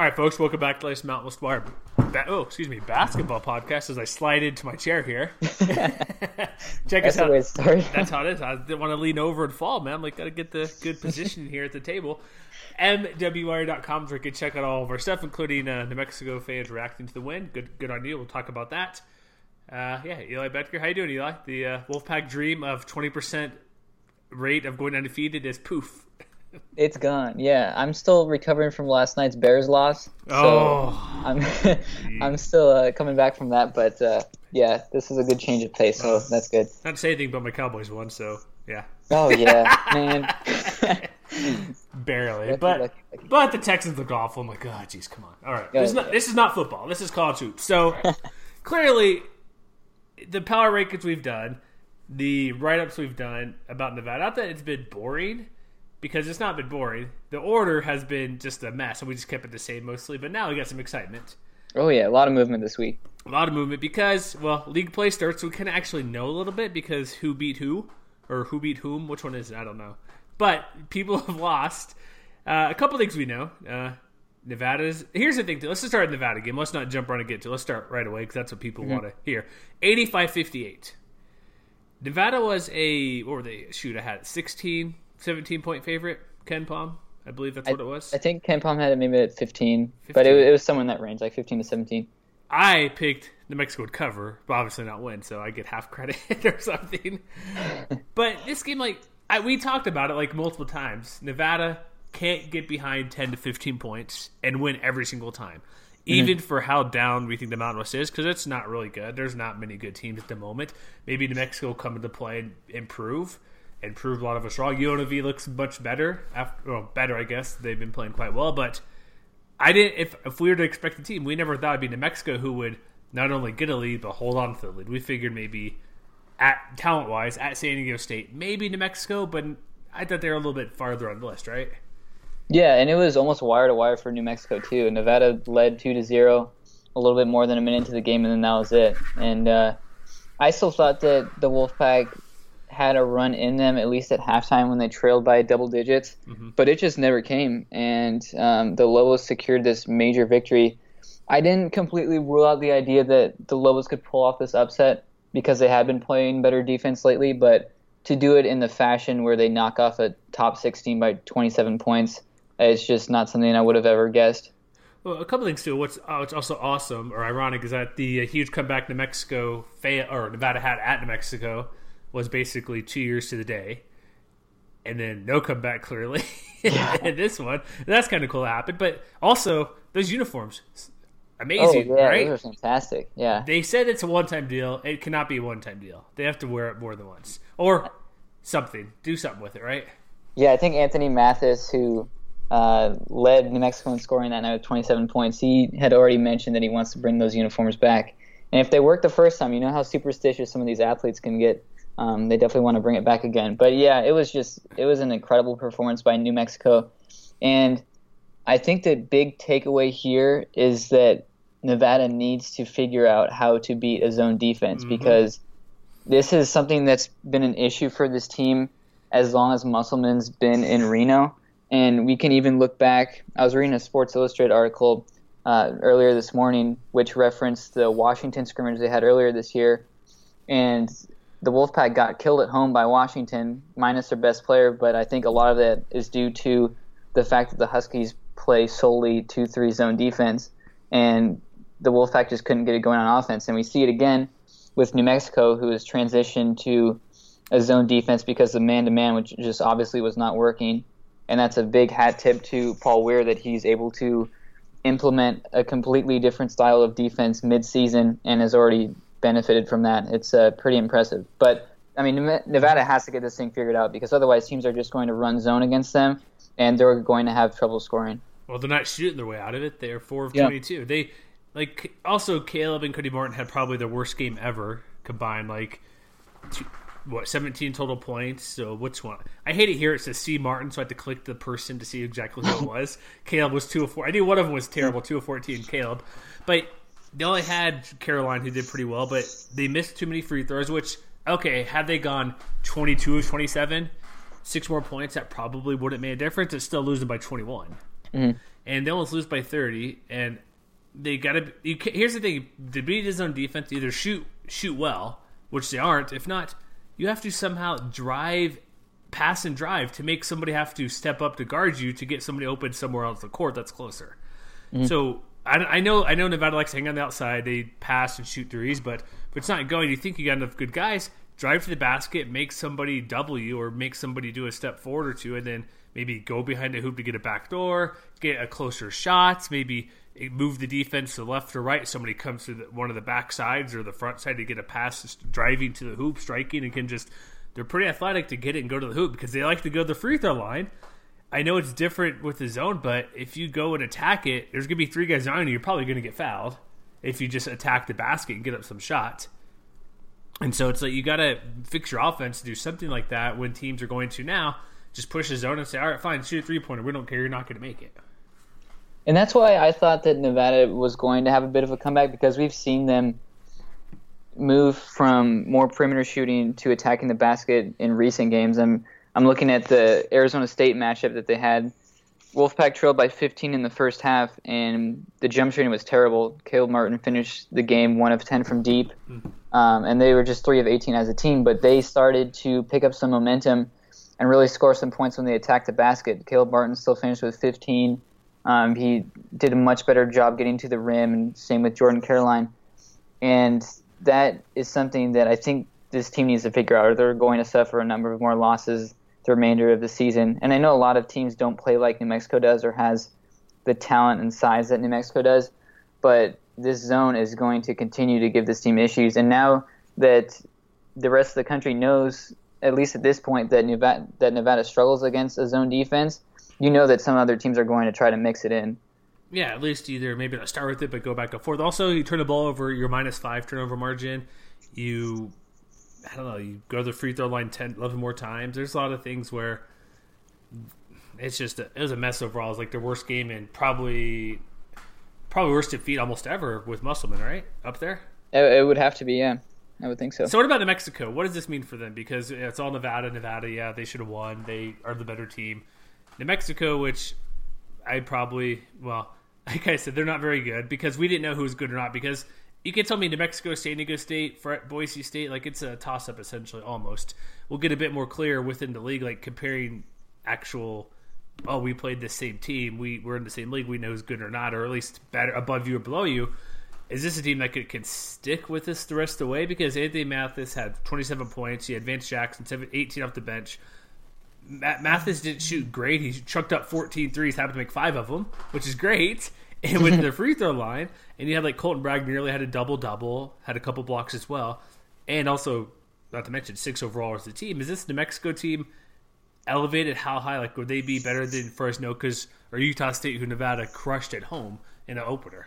All right, folks, welcome back to the latest Mount Wire. Ba- oh, excuse me, basketball podcast. As I slide into my chair here, check us out. That's how it is. I didn't want to lean over and fall, man. I'm like, gotta get the good position here at the table. MWWire.com is where you can check out all of our stuff, including uh, New Mexico fans reacting to the win. Good, good on you. We'll talk about that. Uh, yeah, Eli Boettger, how you doing, Eli? The uh, Wolfpack dream of 20% rate of going undefeated is poof. It's gone. Yeah, I'm still recovering from last night's Bears loss. So Oh. I'm I'm still uh, coming back from that, but uh, yeah, this is a good change of pace, so that's good. Not to say anything, but my Cowboys won, so yeah. Oh yeah, man. Barely, Lucky, but lucky, lucky. but the Texans look awful. I'm like, oh, jeez, come on. All right, this is not this is not football. This is college hoops. So clearly, the power rankings we've done, the write ups we've done about Nevada, not that it's been boring, because it's not been boring. The order has been just a mess, and we just kept it the same mostly. But now we got some excitement, Oh yeah, a lot of movement this week. a lot of movement because well, league play starts, so we can actually know a little bit because who beat who or who beat whom. Which one is it? I don't know. But people have lost. Uh, a couple things we know. Uh, Nevada's. Here's the thing. Too. Let's just start with Nevada game. Let's not jump around and get to. Let's start right away because that's what people want to hear. 85-58. Nevada was a what were they? Shoot, I had it, 16, 17 point favorite. KenPom, I believe that's what it was. I think KenPom had it maybe at 15, but it, it was somewhere in that range, like 15 to 17. I picked New Mexico would cover, but obviously not win, so I get half credit or something. but this game, like I, we talked about it like multiple times, Nevada can't get behind ten to fifteen points and win every single time, mm-hmm. even for how down we think the Mountain West is, because it's not really good. There's not many good teams at the moment. Maybe New Mexico will come into play and improve. And prove a lot of us wrong. UNLV looks much better. After, well, better, I guess. They've been playing quite well, but I didn't. If if we were to expect the team, we never thought it'd be New Mexico who would not only get a lead but hold on to the lead. We figured maybe at talent wise at San Diego State, maybe New Mexico, but I thought they were a little bit farther on the list, right? Yeah, and it was almost wire to wire for New Mexico too. Nevada led two to zero, a little bit more than a minute into the game, and then that was it. And uh, I still thought that the Wolfpack had a run in them at least at halftime when they trailed by double digits, but it just never came. And um, the Lobos secured this major victory. I didn't completely rule out the idea that the Lobos could pull off this upset because they had been playing better defense lately, but to do it in the fashion where they knock off a top 16 by 27 points, it's just not something I would have ever guessed. Well, a couple things too. What's uh, what's also awesome or ironic is that the uh, huge comeback New Mexico fa- or Nevada had at New Mexico was basically two years to the day, and then no comeback clearly in this one. And that's kind of cool. That happened, but also those uniforms, amazing, oh, yeah, right? those are fantastic. Yeah. They said it's a one-time deal. It cannot be a one-time deal. They have to wear it more than once or something. Do something with it, right? Yeah, I think Anthony Mathis, who uh, led New Mexico in scoring that night with 27 points, he had already mentioned that he wants to bring those uniforms back. And if they work the first time, you know how superstitious some of these athletes can get. Um, they definitely want to bring it back again. But yeah, it was just it was an incredible performance by New Mexico, and I think the big takeaway here is that Nevada needs to figure out how to beat a zone defense because this is something that's been an issue for this team as long as Musselman's been in Reno. And we can even look back. I was reading a Sports Illustrated article uh, earlier this morning, which referenced the Washington scrimmage they had earlier this year. And the Wolfpack got killed at home by Washington, minus their best player. But I think a lot of that is due to the fact that the Huskies play solely 2 3 zone defense. And the Wolfpack just couldn't get it going on offense. And we see it again with New Mexico, who has transitioned to a zone defense because the man to man, which just obviously was not working. And that's a big hat tip to Paul Weir that he's able to implement a completely different style of defense mid-season and has already benefited from that. It's uh, pretty impressive. But I mean, Nevada has to get this thing figured out because otherwise teams are just going to run zone against them and they're going to have trouble scoring. Well, they're not shooting their way out of it. They're four of Yeah. twenty-two. They like also Caleb and Cody Martin had probably their worst game ever combined. Like two, what seventeen total points. So which one? I hate it here. It says C Martin, so I had to click the person to see exactly who it was. Caleb was two of four. I knew one of them was terrible. Two of fourteen. Caleb, but they only had Caroline who did pretty well, but they missed too many free throws. Which okay, had they gone twenty-two of twenty-seven, six more points, that probably wouldn't make a difference. It's still losing by twenty-one. Mm-hmm. And they almost lose by 30 and they gotta here's the thing. To beat his own defense either shoot shoot well which they aren't. If not you have to somehow drive pass and drive to make somebody have to step up to guard you to get somebody open somewhere else on the court that's closer. Mm-hmm. So I, I know I know Nevada likes to hang on the outside they pass and shoot threes but if it's not going you think you got enough good guys drive to the basket make somebody double you or make somebody do a step forward or two and then maybe go behind the hoop to get a back door, get a closer shots, maybe move the defense to the left or right. Somebody comes to the, one of the back sides or the front side to get a pass, just driving to the hoop, striking, and can just. They're pretty athletic to get it and go to the hoop because they like to go to the free throw line. I know it's different with the zone, but if you go and attack it, there's going to be three guys on you. You're probably going to get fouled if you just attack the basket and get up some shots. And so it's like you got to fix your offense to do something like that when teams are going to now just push the zone and say, all right, fine, shoot a three pointer. We don't care. You're not going to make it. And that's why I thought that Nevada was going to have a bit of a comeback because we've seen them move from more perimeter shooting to attacking the basket in recent games. I'm I'm looking at the Arizona State matchup that they had. Wolfpack trailed by 15 in the first half, and the jump shooting was terrible. Caleb Martin finished the game one of 10 from deep, um, and they were just three of 18 as a team. But they started to pick up some momentum and really score some points when they attacked the basket. Caleb Martin still finished with 15. Um, he did a much better job getting to the rim, and same with Jordan Caroline. And that is something that I think this team needs to figure out. Or they're going to suffer a number of more losses the remainder of the season. And I know a lot of teams don't play like New Mexico does or has the talent and size that New Mexico does, but this zone is going to continue to give this team issues. And now that the rest of the country knows, at least at this point, that Nevada, that Nevada struggles against a zone defense, you know that some other teams are going to try to mix it in. Yeah, at least either maybe not start with it, but go back and forth. Also, you turn the ball over, your minus five turnover margin. You, I don't know, you go to the free throw line 10, 11 more times. There's a lot of things where it's just a, it was a mess overall. It's like their worst game and probably probably worst defeat almost ever with Musselman, right up there. It, it would have to be, yeah. I would think so. So what about New Mexico? What does this mean for them? Because it's all Nevada, Nevada. Yeah, they should have won. They are the better team. New Mexico, which I probably well, like I said, they're not very good because we didn't know who was good or not. Because you can tell me New Mexico, San Diego State, Boise State, like it's a toss up essentially. Almost, we'll get a bit more clear within the league, like comparing actual. Oh, we played the same team. We we're in the same league. We know who's good or not, or at least better above you or below you. Is this a team that could, can stick with us the rest of the way? Because Anthony Mathis had 27 points. He had Vance Jackson, 18 off the bench. Mathis didn't shoot great. He chucked up 14 threes, happened to make five of them, which is great. And with the free throw line, and you had like Carlton Bragg nearly had a double double, had a couple blocks as well, and also not to mention six overall as a team. Is this New Mexico team elevated? How high? Like would they be better than Fresno? Because or Utah State, who Nevada crushed at home in an opener?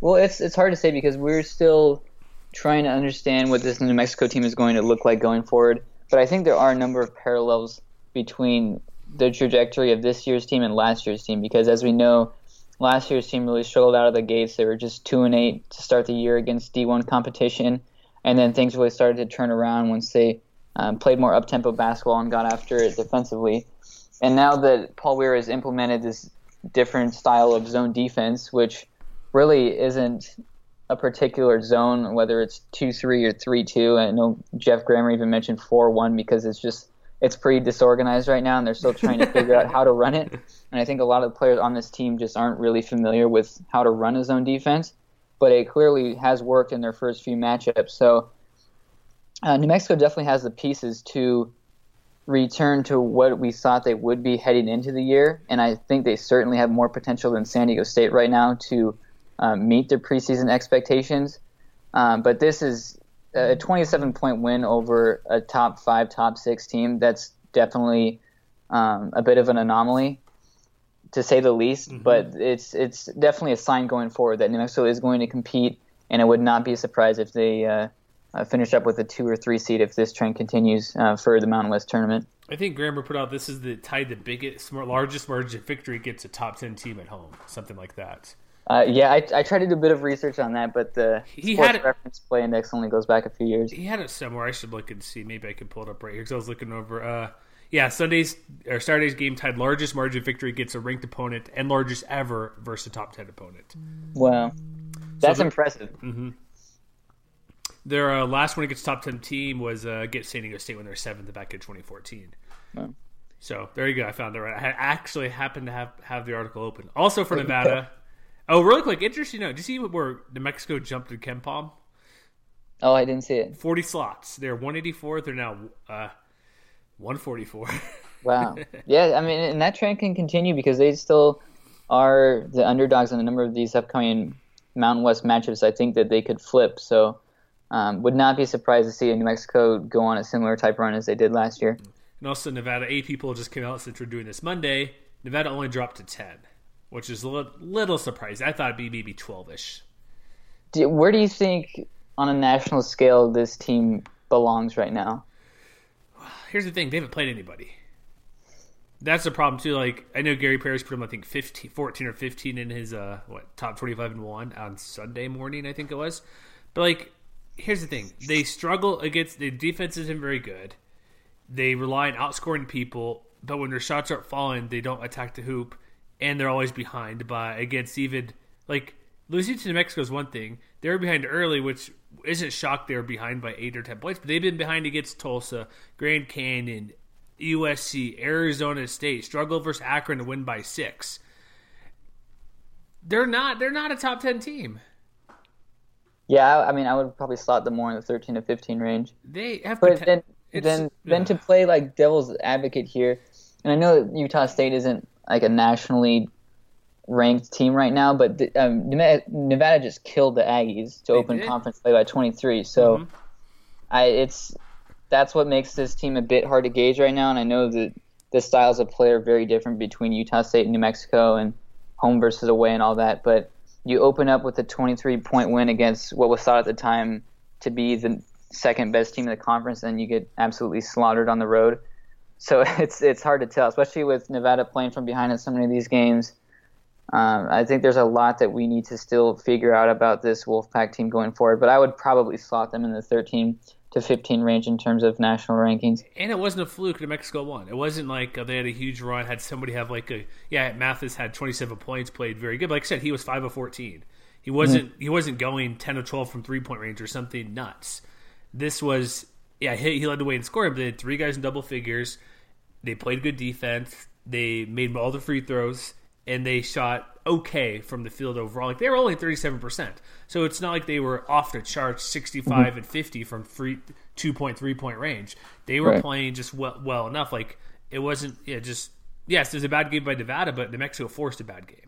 Well, it's it's hard to say because we're still trying to understand what this New Mexico team is going to look like going forward. But I think there are a number of parallels between the trajectory of this year's team and last year's team because, as we know, last year's team really struggled out of the gates. They were just two and eight to start the year against D1 competition, and then things really started to turn around once they um, played more up tempo basketball and got after it defensively. And now that Paul Weir has implemented this different style of zone defense, which really isn't a particular zone, whether it's two three or three two. I know Geoff Grammer even mentioned four one because it's just it's pretty disorganized right now, and they're still trying to figure out how to run it. And I think a lot of the players on this team just aren't really familiar with how to run a zone defense. But it clearly has worked in their first few matchups. So uh, New Mexico definitely has the pieces to return to what we thought they would be heading into the year, and I think they certainly have more potential than San Diego State right now to um, meet their preseason expectations. Um, but this is a 27 point win over a top five, top six team. That's definitely um, a bit of an anomaly to say the least. Mm-hmm. But it's it's definitely a sign going forward that New Mexico is going to compete, and I would not be surprised if they uh, uh, finish up with a two or three seed if this trend continues uh, for the Mountain West tournament. I think Grammer put out this is the tied the biggest, largest margin of victory gets a top ten team at home, something like that. Uh, yeah, I, I tried to do a bit of research on that, but the He Sports had it- Reference Play Index only goes back a few years. He had it somewhere. I should look and see. Maybe I can pull it up right here because I was looking over. Uh, yeah, Sunday's or Saturday's game tied largest margin of victory gets a ranked opponent and largest ever versus a top ten opponent. Wow, that's the- impressive. Their uh, last one against top ten team was uh, get San Diego State when they were seventh back in 2014. Wow. So there you go. I found it right. I actually happened to have have the article open. Also for Nevada. Oh, really quick, interesting note. Did you see where New Mexico jumped in KenPom? Oh, I didn't see it. 40 slots. They're 184. They're now uh, 144. Wow. yeah, I mean, and that trend can continue because they still are the underdogs in a number of these upcoming Mountain West matchups. I think that they could flip. So, um, would not be surprised to see New Mexico go on a similar type run as they did last year. And also, Nevada AP poll just came out since we're doing this Monday. Nevada only dropped to 10, which is a little, little surprising. I thought it'd be maybe 12 ish. Where do you think, on a national scale, this team belongs right now? Here's the thing they haven't played anybody. That's the problem, too. Like, I know Gary Parrish put him, I think, 15, 14 or 15 in his, uh, what, top 25 and 1 on Sunday morning, I think it was. But, like, here's the thing they struggle against, the defense isn't very good. They rely on outscoring people, but when their shots aren't falling, they don't attack the hoop, and they're always behind by against even like losing to New Mexico is one thing. They were behind early, which isn't shocked they were behind by eight or ten points, but they've been behind against Tulsa, Grand Canyon, USC, Arizona State, struggle versus Akron to win by six. They're not. They're not a top ten team. Yeah, I, I mean, I would probably slot them more in the 13 to 15 range. They have. But poten- then, then, then to play like devil's advocate here, and I know that Utah State isn't like a nationally ranked team right now, but the- um, Nevada just killed the Aggies to open did? conference play by 23. So, Mhm. I it's that's what makes this team a bit hard to gauge right now. And I know that the styles of play are very different between Utah State and New Mexico, and home versus away and all that. But you open up with a 23 point win against what was thought at the time to be the second best team in the conference, and you get absolutely slaughtered on the road. So it's it's hard to tell, especially with Nevada playing from behind in so many of these games. Um, I think there's a lot that we need to still figure out about this Wolfpack team going forward. But I would probably slot them in the 13 to 15 range in terms of national rankings. And it wasn't a fluke. New Mexico won. It wasn't like uh, they had a huge run. Had somebody have like a yeah. Mathis had 27 points, played very good. But like I said, he was five of 14. He wasn't he wasn't going 10 or 12 from three point range or something nuts. This was yeah. He, he led the way in scoring, but they had three guys in double figures. They played good defense. They made all the free throws, and they shot okay from the field overall. Like they were only 37 percent, so it's not like they were off the charts 65 mm-hmm. and 50 from free two point three point range. They were Right. playing just well, well enough. Like it wasn't yeah just yes, there's a bad game by Nevada, but New Mexico forced a bad game.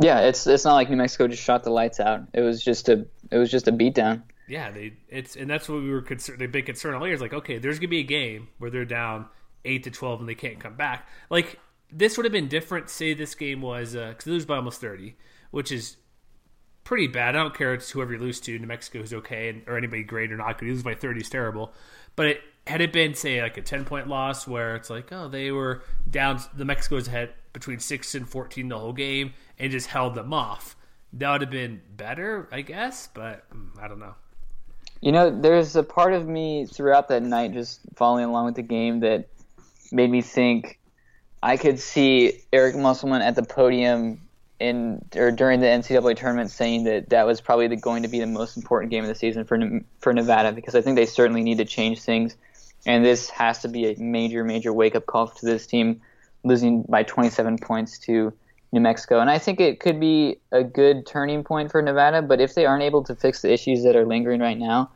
Yeah, it's it's not like New Mexico just shot the lights out. It was just a it was just a beatdown. Yeah, they it's and that's what we were concerned. The big concern earlier is like, okay, there's gonna be a game where they're down eight to twelve and they can't come back. Like this would have been different. Say this game was because they lose by almost thirty, which is pretty bad. I don't care it's whoever you lose to. New Mexico is okay, and, or anybody great or not. Because lose by thirty is terrible. But it, had it been say like a ten point loss where it's like, oh, they were down. The Mexico's had between six and fourteen the whole game and just held them off. That would have been better, I guess. But mm, I don't know. You know, there's a part of me throughout that night just following along with the game that made me think I could see Eric Musselman at the podium in or during the NCAA tournament saying that that was probably the, going to be the most important game of the season for for Nevada because I think they certainly need to change things, and this has to be a major major wake up call to this team losing by 27 points to New Mexico. And I think it could be a good turning point for Nevada. But if they aren't able to fix the issues that are lingering right now,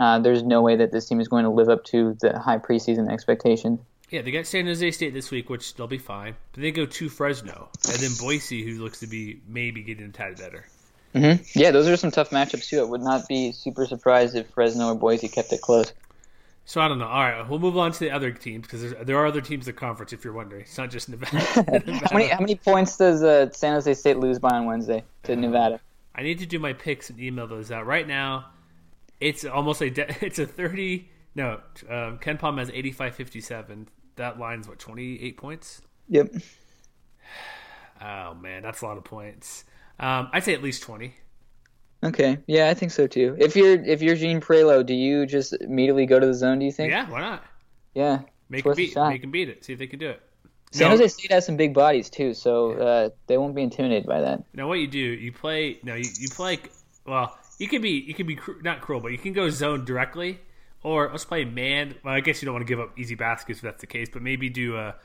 uh, there's no way that this team is going to live up to the high preseason expectations. Yeah, they got San Jose State this week, which they'll be fine. But they go to Fresno, and then Boise, who looks to be maybe getting a tad better. Mm-hmm. Yeah, those are some tough matchups too. I would not be super surprised if Fresno or Boise kept it close. So I don't know. All right, we'll move on to the other teams because there are other teams in the conference. If you're wondering, it's not just Nevada. how many how many points does uh, San Jose State lose by on Wednesday to Nevada? I need to do my picks and email those out right now. It's almost a de- it's a thirty. No, um, KenPom has eighty five fifty seven. That line's what twenty eight points. Yep. Oh man, that's a lot of points. Um, I'd say at least twenty. Okay, yeah, I think so too. If you're if you're Jean Prioleau, do you just immediately go to the zone? Do you think? Yeah, why not? Yeah, Make them a beat. Make them beat it. See if they can do it. San No. Jose State has some big bodies too, so uh, they won't be intimidated by that. Now what you do, you play. No, you, you play. Well, you can be you can be cru- not cruel, but you can go zone directly, or let's play man. Well, I guess you don't want to give up easy baskets if that's the case, but maybe do a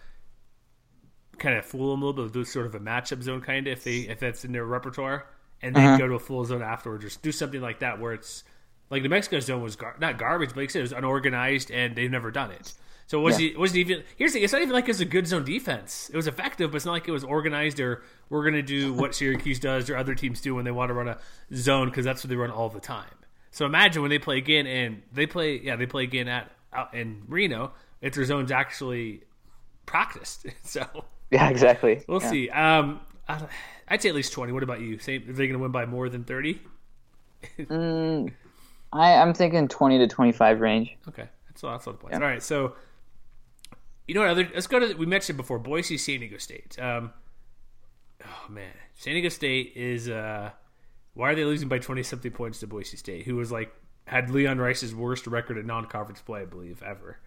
kind of fool them a little bit, do sort of a matchup zone kind of if they if that's in their repertoire, and then go to a full zone afterwards, or do something like that where it's like the Mexico zone was gar- not garbage, but like I said, it was unorganized and they've never done it. So it wasn't, it wasn't even. Here's the thing: it's not even like it was a good zone defense. It was effective, but it's not like it was organized or we're going to do what Syracuse does or other teams do when they want to run a zone because that's what they run all the time. So imagine when they play again and they play, yeah, they play again at out in Reno. If their zone's actually practiced, so Yeah, exactly. we'll Yeah. see. Um, I- I'd say at least twenty. What about you? Say, are they going to win by more than thirty? I, I'm thinking 20 to 25 range. Okay, that's a lot, that's a lot of points. All right, so you know what? Other let's go to we mentioned before Boise, San Diego State. Um, oh man, San Diego State is uh, why are they losing by twenty something points to Boise State, who was like had Leon Rice's worst record at non-conference play, I believe, ever.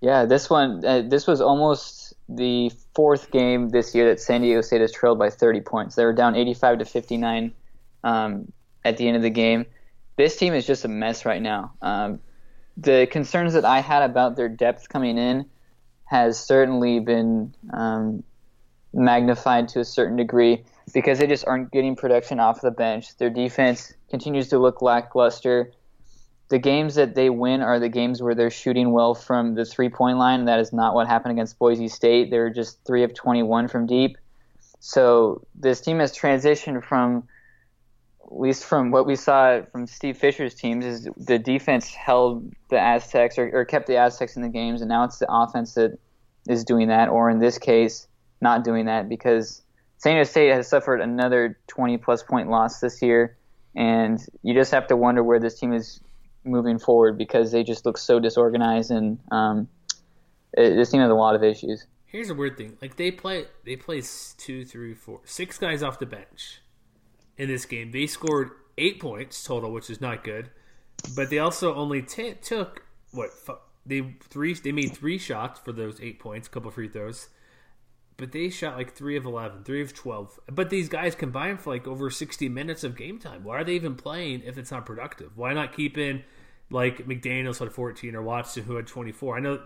Yeah, this one, uh, this was almost the fourth game this year that San Diego State has trailed by 30 points. They were down 85 to 59 um, at the end of the game. This team is just a mess right now. Um, the concerns that I had about their depth coming in has certainly been um, magnified to a certain degree because they just aren't getting production off the bench. Their defense continues to look lackluster the games that they win are the games where they're shooting well from the three point line. That is not what happened against Boise State. They're just three of 21 from deep. So this team has transitioned from, at least from what we saw from Steve Fisher's teams, is the defense held the Aztecs or, or kept the Aztecs in the games, and now it's the offense that is doing that, or in this case, not doing that because San Diego State has suffered another 20 plus point loss this year, and you just have to wonder where this team is moving forward because they just look so disorganized and um, it, has a lot of issues. Here's a weird thing: like they play, they play two, three, four, six guys off the bench in this game. They scored eight points total, which is not good. But they also only t- took what they three. They made three shots for those eight points, a couple free throws. But they shot like three of 11, three of twelve. But these guys combined for like over sixty minutes of game time. Why are they even playing if it's not productive? Why not keep in like McDaniels had fourteen or Watson who had twenty four? I know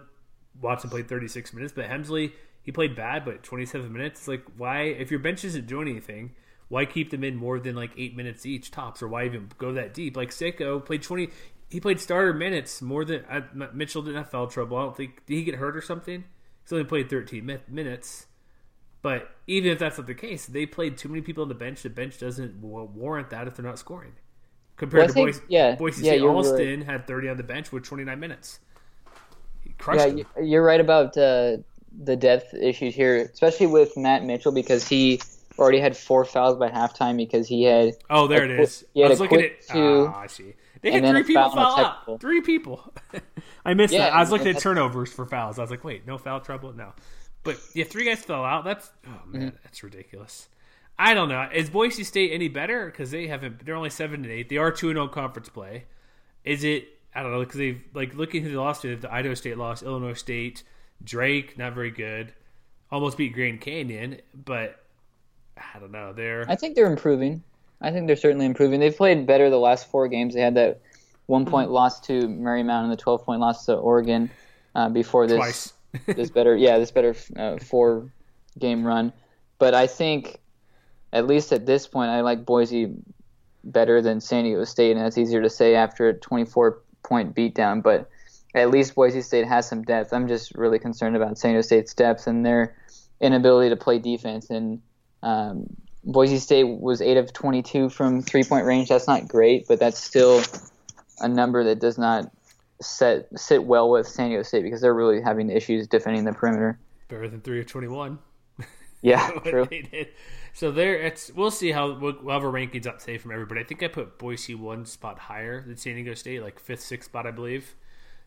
Watson played 36 minutes, but Hemsley he played bad, but 27 minutes. It's like why if your bench isn't doing anything, why keep them in more than like eight minutes each tops, or why even go that deep? Like Seiko played 20, he played starter minutes more than uh, Mitchell didn't have foul trouble. I don't think did he get hurt or something. He's only played 13 mi- minutes. But even if that's not the case, they played too many people on the bench. The bench doesn't wa- warrant that if they're not scoring. Compared Well, to think- Boise, yeah, Boise yeah, State, you're right. Had 30 on the bench with 29 minutes. Yeah, you're right about uh, the depth issues here, especially with Matt Mitchell because he already had four fouls by halftime because he had Oh, there it quick- is. he had I was looking quick at. two, Ah, I see. They had three people foul and a foul technical. out. Three people. I missed Yeah, that. I was looking at turnovers for fouls. I was like, wait, no foul trouble? No. But yeah, three guys fell out. That's oh man, Mm-hmm. that's ridiculous. I don't know. Is Boise State any better? Because they haven't. They're only seven and eight. They are two and zero conference play. Is it? I don't know. Because they've like looking who they lost to. The Idaho State lost. Illinois State. Drake not very good. Almost beat Grand Canyon, but I don't know. They're I think they're improving. I think they're certainly improving. They've played better the last four games. They had that one point Mm-hmm. loss to Marymount and the 12 point loss to Oregon uh, before this twice. this better yeah this better uh, four game run. But I think at least at this point I like Boise better than San Diego State, and that's easier to say after a 24 point beatdown. But at least Boise State has some depth. I'm just really concerned about San Diego State's depth and their inability to play defense. And um, Boise State was 8 of 22 from three point range. That's not great, but that's still a number that does not set sit well with San Diego State because they're really having issues defending the perimeter. Better than three of twenty-one. Yeah, true. So there, it's we'll see how we'll, we'll have our rankings up today from everybody. I think I put Boise one spot higher than San Diego State, like fifth, sixth spot, I believe.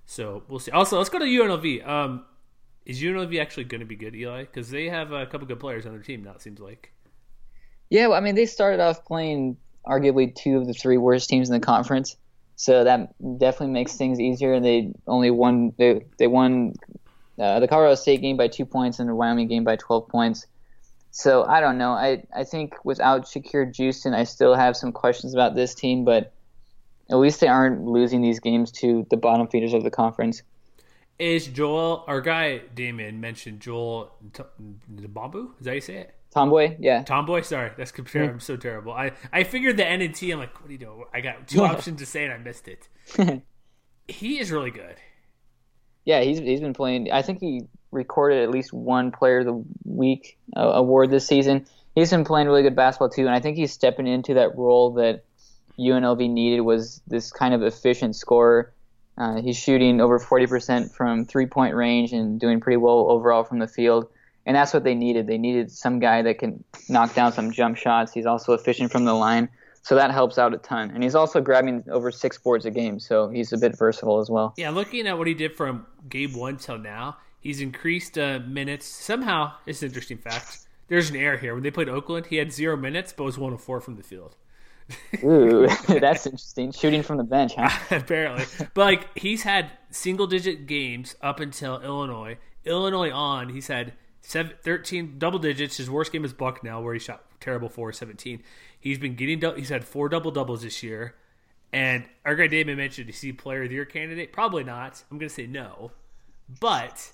So we'll see. Also, let's go to UNLV. Um, is UNLV actually going to be good, Eli? Because they have a couple good players on their team now. It seems like. Yeah, well, I mean, they started off playing arguably two of the three worst teams in the conference, so that definitely makes things easier. And they only won they they won uh, the Colorado State game by two points and the Wyoming game by twelve points. So I don't know. I I think without Shakir Juiston, I still have some questions about this team, but at least they aren't losing these games to the bottom feeders of the conference. Is Joel our guy Damon mentioned Joel Bambu? Is that how you say it? Tomboy, yeah. Tomboy, sorry, that's computer. I'm so terrible. I, I figured the N and T. I'm like, what are you doing? I got two options to say and I missed it. he is really good. Yeah, he's he's been playing. I think he recorded at least one Player of the Week uh, award this season. He's been playing really good basketball too, and I think he's stepping into that role that UNLV needed was this kind of efficient scorer. Uh, he's shooting over 40% from three point range and doing pretty well overall from the field. And that's what they needed. They needed some guy that can knock down some jump shots. He's also efficient from the line. So that helps out a ton. And he's also grabbing over six boards a game. So he's a bit versatile as well. Yeah, looking at what he did from game one till now, he's increased uh, minutes. Somehow, it's an interesting fact. There's an error here. When they played Oakland, he had zero minutes, but was one of four from the field. Ooh, that's interesting. Shooting from the bench, huh? Apparently. But like he's had single digit games up until Illinois. Illinois on, he's had seven, 13 double digits. His worst game is Bucknell, where he shot terrible 4 17. He's been getting, he's had four double doubles this year. And our guy Damon mentioned, is he player of the year candidate? Probably not. I'm going to say no. But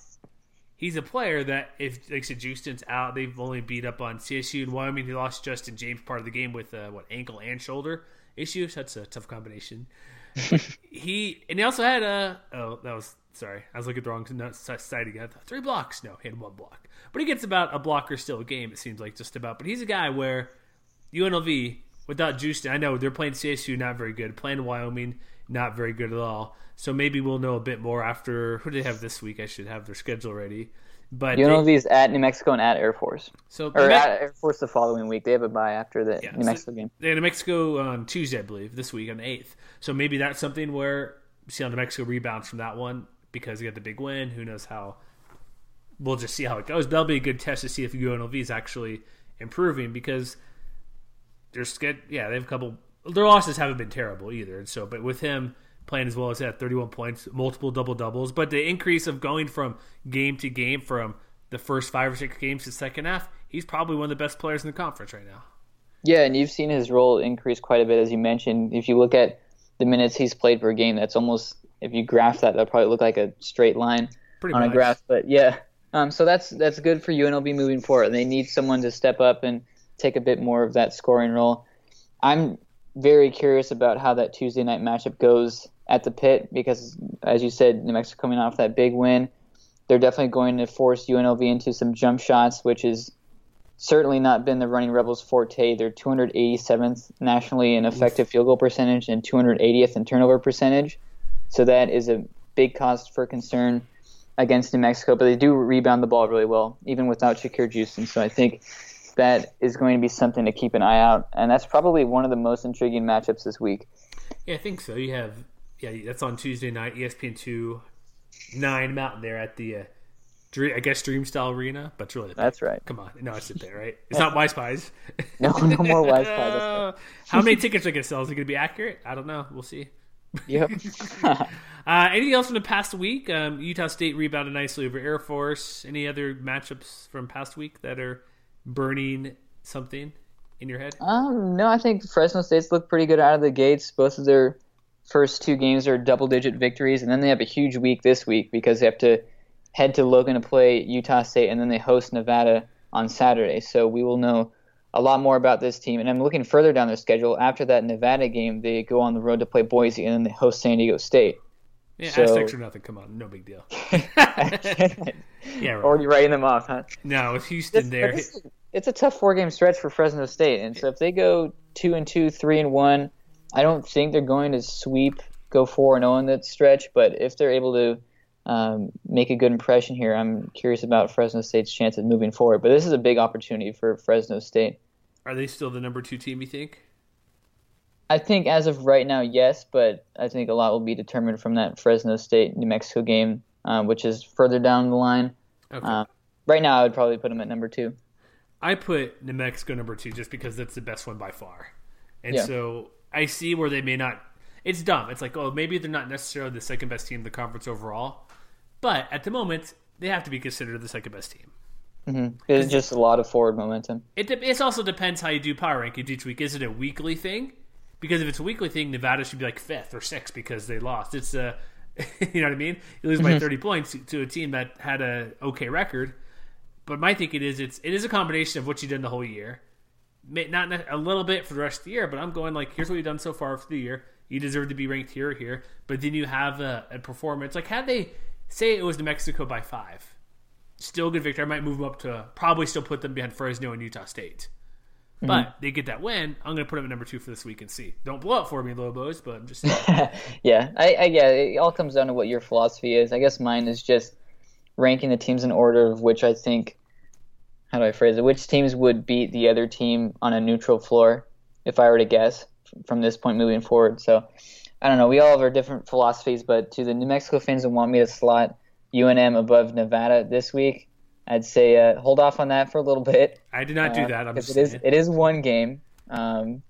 he's a player that, if, like said, Juiston's out, they've only beat up on CSU and Wyoming. He lost Justin James part of the game with, uh, what, ankle and shoulder issues. That's a tough combination. He, and he also had a, oh, that was, sorry, I was looking at the wrong side again. Three blocks. No, he had one block. But he gets about a block or still a game, it seems like, just about. But he's a guy where UNLV, without Juiston, I know they're playing CSU, not very good. Playing Wyoming, not very good at all. So maybe we'll know a bit more after. Who do they have this week? I should have their schedule ready. But UNLV's at New Mexico and at Air Force. So or at Air Force the following week. They have a bye after the Yeah, New so- Mexico game. They New Mexico on Tuesday, I believe, this week on the eighth. So maybe that's something where see how New Mexico rebounds from that one because they got the big win. Who knows how? We'll just see how it goes. That'll be a good test to see if UNLV is actually improving because they're scared. Yeah, they have a couple. Their losses haven't been terrible either. And so, but with him playing as well as that, thirty-one points, multiple double doubles, but the increase of going from game to game from the first five or six games to second half, he's probably one of the best players in the conference right now. Yeah, and you've seen his role increase quite a bit, as you mentioned. If you look at the minutes he's played per game, that's almost if you graph that, that'll probably look like a straight line Pretty on much. a graph. But yeah, um, so that's that's good for UNLV moving forward. They need someone to step up and take a bit more of that scoring role. I'm very curious about how that Tuesday night matchup goes at the pit because, as you said, New Mexico coming off that big win, they're definitely going to force UNLV into some jump shots, which is certainly not been the running Rebels' forte. They're 287th nationally in effective field goal percentage and 280th in turnover percentage. So that is a big cause for concern against New Mexico. But they do rebound the ball really well, even without Shakir Juiston. So I think that is going to be something to keep an eye out. And that's probably one of the most intriguing matchups this week. Yeah, I think so. You have yeah, that's on Tuesday night, ESPN two, nine Mountain there at the, uh, Dream, I guess Dreamstyle Arena, but it's really That's right. Come on, no, it's there, right? It's not WisePies. No, no more WisePies. How many tickets are going to sell? Is it going to be accurate? I don't know. We'll see. Yep. Uh, anything else from the past week? Um, Utah State rebounded nicely over Air Force. Any other matchups from past week that are burning something in your head? Um, no, I think Fresno State's looked pretty good out of the gates. Both of their first two games are double-digit victories, and then they have a huge week this week because they have to head to Logan to play Utah State, and then they host Nevada on Saturday. So we will know a lot more about this team. And I'm looking further down their schedule. After that Nevada game, they go on the road to play Boise, and then they host San Diego State. Yeah, So- Aztecs or nothing. Come on, no big deal. Yeah, right. Already writing them off, huh? No, with Houston But there. this is- it's a tough four game stretch for Fresno State, and so if they go two and two, three and one, I don't think they're going to sweep go four and zero in that stretch, but if they're able to um, make a good impression here, I'm curious about Fresno State's chance of moving forward. But this is a big opportunity for Fresno State. Are they still the number two team? You think? I think as of right now, yes, but I think a lot will be determined from that Fresno State New Mexico game, uh, which is further down the line. Okay. Uh, right now, I would probably put them at number two. I put New Mexico number two just because that's the best one by far. And Yeah. so I see where they may not. It's dumb. It's like, oh, maybe they're not necessarily the second best team in the conference overall. But at the moment, they have to be considered the second best team. It's just a lot of forward momentum. It, de- it also depends how you do power rankings each week. Is it a weekly thing? Because if it's a weekly thing, Nevada should be like fifth or sixth because they lost. It's uh, a, you know what I mean? You lose by mm-hmm. thirty points to a team that had a okay record. But my thinking is it's it is a combination of what you've done the whole year, not a little bit for the rest of the year. But I'm going like here's what you've done so far for the year. You deserve to be ranked here or here. But then you have a, a performance like had they say it was New Mexico by five, still a good victory. I might move them up to probably still put them behind Fresno and Utah State. Mm-hmm. But they get that win. I'm going to put them at number two for this week and see. Don't blow up for me, Lobos. But I'm just. Yeah, I, I yeah, it all comes down to what your philosophy is. I guess mine is just ranking the teams in order of which I think how do I phrase it? Which teams would beat the other team on a neutral floor, if I were to guess from this point moving forward. So I don't know. We all have our different philosophies, but to the New Mexico fans that want me to slot UNM above Nevada this week, I'd say uh, hold off on that for a little bit. I did not do that. I'm just it is, it is one game, um,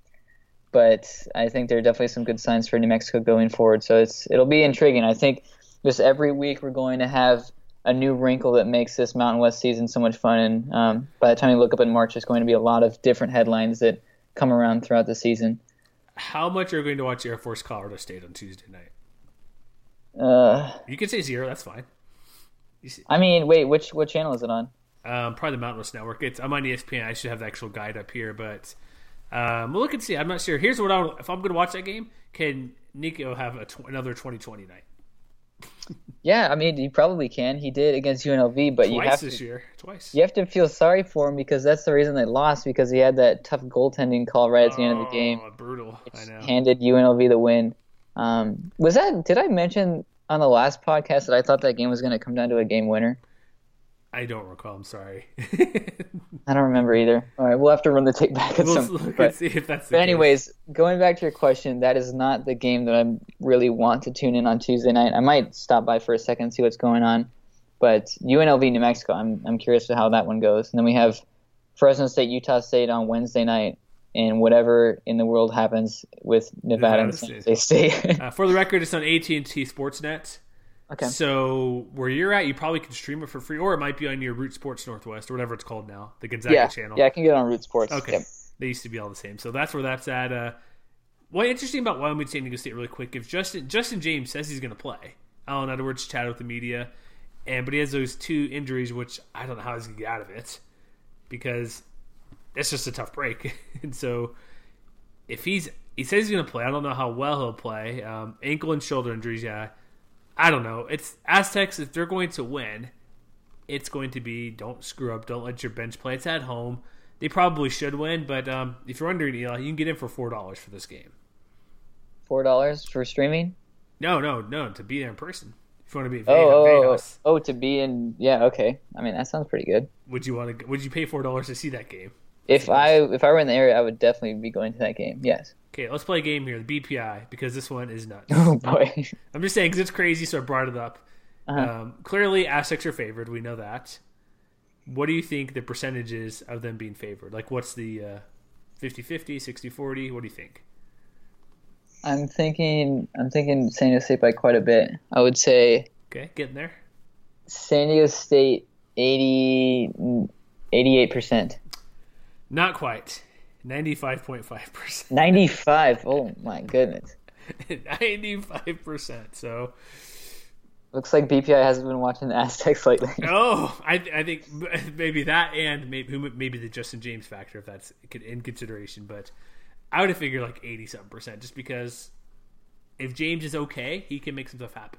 but I think there are definitely some good signs for New Mexico going forward. So it's it'll be intriguing. I think just every week we're going to have a new wrinkle that makes this Mountain West season so much fun. And um, by the time you look up in March, there's going to be a lot of different headlines that come around throughout the season. How much are you going to watch Air Force Colorado State on Tuesday night? Uh, You can say zero. That's fine. You I mean, wait, which what channel is it on? um, probably the Mountain West Network. It's I'm on ESPN. I should have the actual guide up here, but um, we'll look and see. I'm not sure. Here's what I if I'm going to watch that game. Can Nico have a tw- another 2020 night Yeah, I mean, he probably can. He did against UNLV, but you twice have this to year? Twice. you have to feel sorry for him because that's the reason they lost because he had that tough goaltending call right at the end of the game. Oh, brutal. I know. handed UNLV the win. Um, was that? Did I mention on the last podcast that I thought that game was going to come down to a game winner? I don't recall. I'm sorry. I don't remember either. All right, we'll have to run the tape back at we'll some look But, see if that's. But case. anyways, going back to your question, that is not the game that I really want to tune in on Tuesday night. I might stop by for a second and see what's going on. But UNLV New Mexico, I'm I'm curious to how that one goes. And then we have Fresno State Utah State on Wednesday night, and whatever in the world happens with Nevada, and Nevada San Jose State. Uh, for the record, it's on AT&T Sportsnet. okay. So where you're at, you probably can stream it for free, or it might be on your Root Sports Northwest or whatever it's called now, the Gonzaga yeah, channel. yeah, I can get it on Root Sports. Okay. Yep. They used to be all the same. So that's where that's at. Uh, what interesting about Wyoming San Diego State really quick, if Justin Justin James says he's going to play, Allen Edwards chatted with the media, and but he has those two injuries, which I don't know how he's going to get out of it because it's just a tough break. and so if he's he says he's going to play, I don't know how well he'll play. Um, ankle and shoulder injuries, yeah. I don't know. It's Aztecs. If they're going to win, it's going to be don't screw up. Don't let your bench play. It's at home. They probably should win, but um, if you're under Eli, you can get in for four dollars for this game. Four dollars for streaming. No, no, no, to be there in person. If you want to be Oh, oh, oh, oh, to be in. Yeah, okay. I mean, that sounds pretty good. would you want to? Would you pay four dollars to see that game? If I if I were in the area, I would definitely be going to that game. Yes. Okay, let's play a game here, the BPI, because this one is nuts. Oh boy. I'm just saying because it's crazy, so I brought it up. Uh-huh. Um, clearly, Aztecs are favored. We know that. What do you think the percentages of them being favored? Like, what's the uh, 50-50, 60-40? What do you think? I'm thinking. I'm thinking San Diego State by quite a bit. I would say Okay, getting there. San Diego State 88 percent. Not quite. 95.5%. 95. Oh my goodness. 95%. So, Looks like BPI hasn't been watching the Aztecs lately. oh, I, I think maybe that and maybe maybe the Justin James factor if that's in consideration, but I would have figured like 80 something percent just because if James is okay, he can make some stuff happen.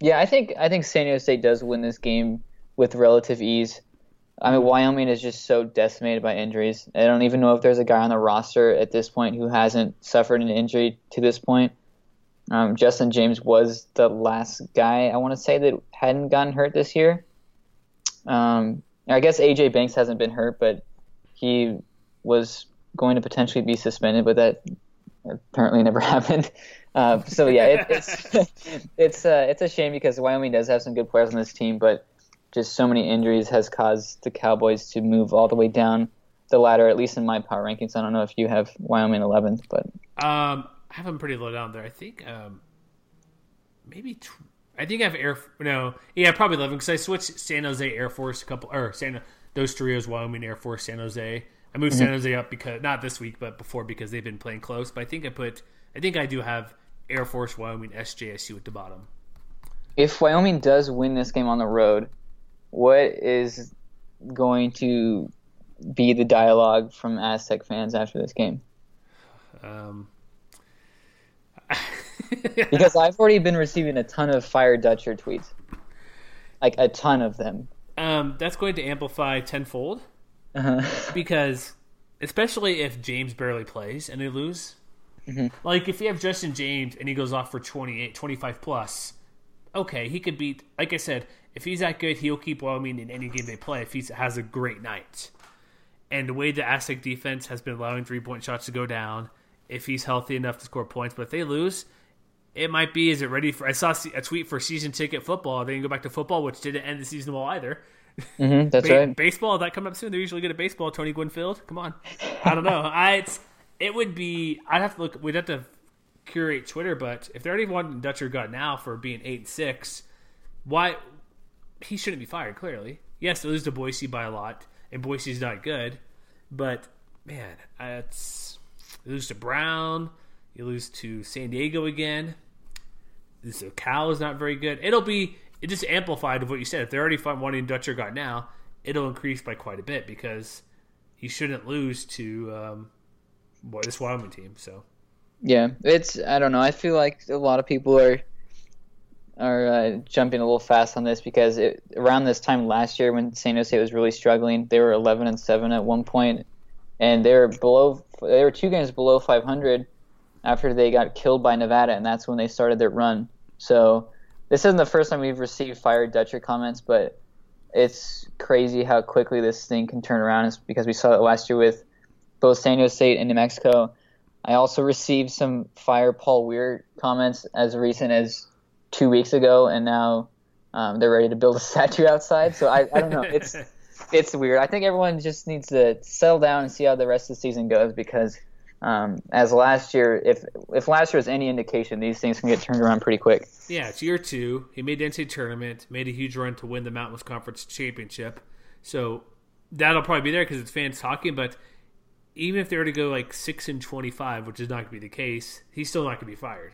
Yeah, I think I think San Diego State does win this game with relative ease. I mean, Wyoming is just so decimated by injuries. I don't even know if there's a guy on the roster at this point who hasn't suffered an injury to this point. Um, Justin James was the last guy I want to say that hadn't gotten hurt this year. Um, I guess AJ Banks hasn't been hurt, but he was going to potentially be suspended, but that apparently never happened. Uh, so yeah, it, it's it's uh, it's a shame because Wyoming does have some good players on this team, but just so many injuries has caused the Cowboys to move all the way down the ladder, at least in my power rankings. I don't know if you have Wyoming 11th, but Um, I have them pretty low down there. I think um, maybe tw- I think I have Air. No, yeah, probably eleven because I switched San Jose Air Force a couple or San those trios Wyoming Air Force San Jose. I moved San Jose up because not this week, but before because they've been playing close. But I think I put I think I do have Air Force Wyoming SJSU at the bottom. if Wyoming does win this game on the road, what is going to be the dialogue from Aztec fans after this game? Um, Because I've already been receiving a ton of Fire Dutcher tweets, like a ton of them. um, that's going to amplify tenfold Uh-huh. because especially if James barely plays and they lose. Like if you have Justin James and he goes off for 28, 25 plus, okay, he could beat. Like I said, if he's that good, he'll keep Wyoming in any game they play. If he has a great night, and the way the Aztec defense has been allowing three point shots to go down, if he's healthy enough to score points, but if they lose, it might be is it ready for? I saw a tweet for season ticket football. They can go back to football, which didn't end the season well either. hmm that's Ba- right. Baseball that come up soon. They're usually good at baseball. Tony Gwynfield, come on. I don't know. I it's, it would be. I'd have to look. We'd have to curate Twitter, but if they're already wanting Dutcher gut now for being eight and six, why he shouldn't be fired? Clearly, yes, they lose to Boise by a lot, and Boise's not good, but man, it's you lose to Brown. You lose to San Diego again. So Cal is not very good. It'll be it just amplified of what you said. If they're already wanting Dutcher got now, it'll increase by quite a bit because he shouldn't lose to um, boy this Wyoming team. So Yeah, it's I don't know. I feel like a lot of people are are uh, jumping a little fast on this because it, around this time last year when San Jose was really struggling, they were 11 and 7 at one point, and they were below. They were two games below 500 after they got killed by Nevada, and that's when they started their run. So this isn't the first time we've received fired Dutcher comments, but it's crazy how quickly this thing can turn around. It's because we saw it last year with both San Jose State and New Mexico. I also received some fire Paul Weir comments as recent as two weeks ago, and now um, they're ready to build a statue outside. So I, I don't know. It's it's weird. I think everyone just needs to settle down and see how the rest of the season goes because um, as last year, if if last year was any indication, these things can get turned around pretty quick. yeah, it's year two. He made the NCAA tournament, made a huge run to win the Mountain West Conference championship. So that'll probably be there because it's fans talking. But even if they were to go like six and twenty-five, which is not going to be the case, he's still not going to be fired.